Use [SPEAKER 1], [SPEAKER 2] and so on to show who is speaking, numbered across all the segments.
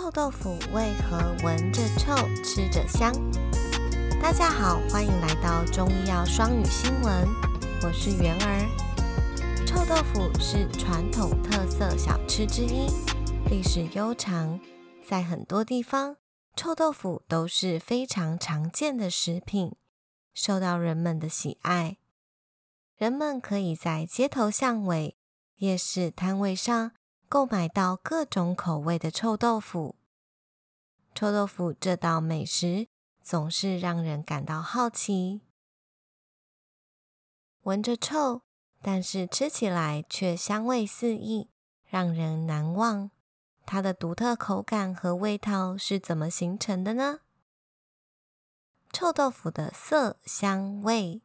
[SPEAKER 1] 臭豆腐为何闻着臭，吃着香？大家好，欢迎来到中医药双语新闻，我是圆儿。臭豆腐是传统特色小吃之一，历史悠长，在很多地方，臭豆腐都是非常常见的食品，受到人们的喜爱。人们可以在街头巷尾、夜市摊位上。购买到各种口味的臭豆腐，臭豆腐这道美食总是让人感到好奇。闻着臭，但是吃起来却香味四溢，让人难忘。它的独特口感和味道是怎么形成的呢？臭豆腐的色香味，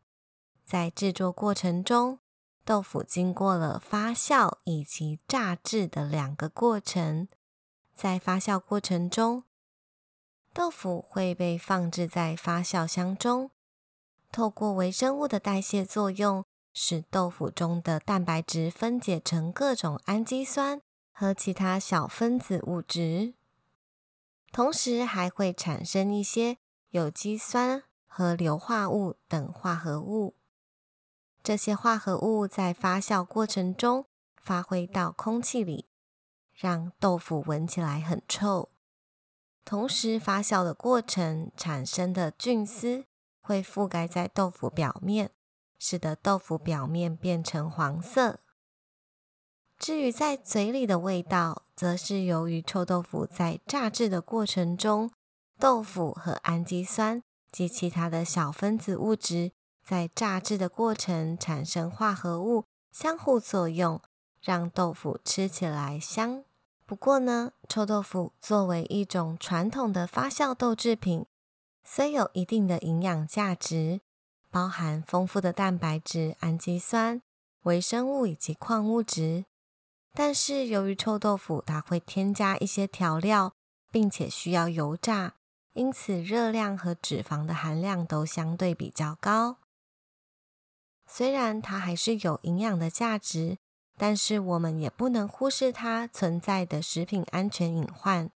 [SPEAKER 1] 在制作过程中。豆腐经过了发酵以及炸制的两个过程，在发酵过程中，豆腐会被放置在发酵箱中，透过微生物的代谢作用，使豆腐中的蛋白质分解成各种氨基酸和其他小分子物质，同时还会产生一些有机酸和硫化物等化合物。这些化合物在发酵过程中发挥到空气里，让豆腐闻起来很臭。同时，发酵的过程产生的菌丝会覆盖在豆腐表面，使得豆腐表面变成黄色。至于在嘴里的味道，则是由于臭豆腐在炸制的过程中，豆腐和氨基酸及其他的小分子物质。在炸制的过程产生化合物相互作用，让豆腐吃起来香。不过呢，臭豆腐作为一种传统的发酵豆制品，虽有一定的营养价值，包含丰富的蛋白质、氨基酸、微生物以及矿物质，但是由于臭豆腐它会添加一些调料，并且需要油炸，因此热量和脂肪的含量都相对比较高。虽然它还是有营养的价值，但是我们也不能忽视它存在的食品安全隐患。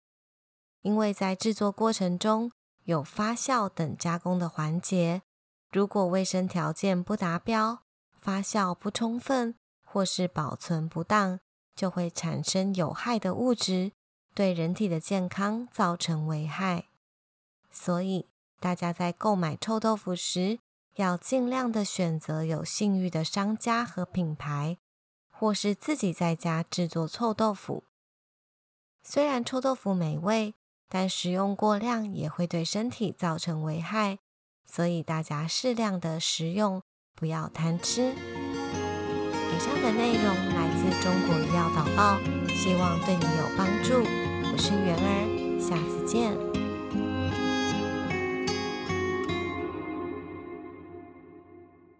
[SPEAKER 1] 因为在制作过程中有发酵等加工的环节，如果卫生条件不达标、发酵不充分或是保存不当，就会产生有害的物质，对人体的健康造成危害。所以，大家在购买臭豆腐时，要尽量的选择有信誉的商家和品牌，或是自己在家制作臭豆腐。虽然臭豆腐美味，但食用过量也会对身体造成危害，所以大家适量的食用，不要贪吃。以上的内容来自中国医药导报，希望对你有帮助。我是圆儿，下次见。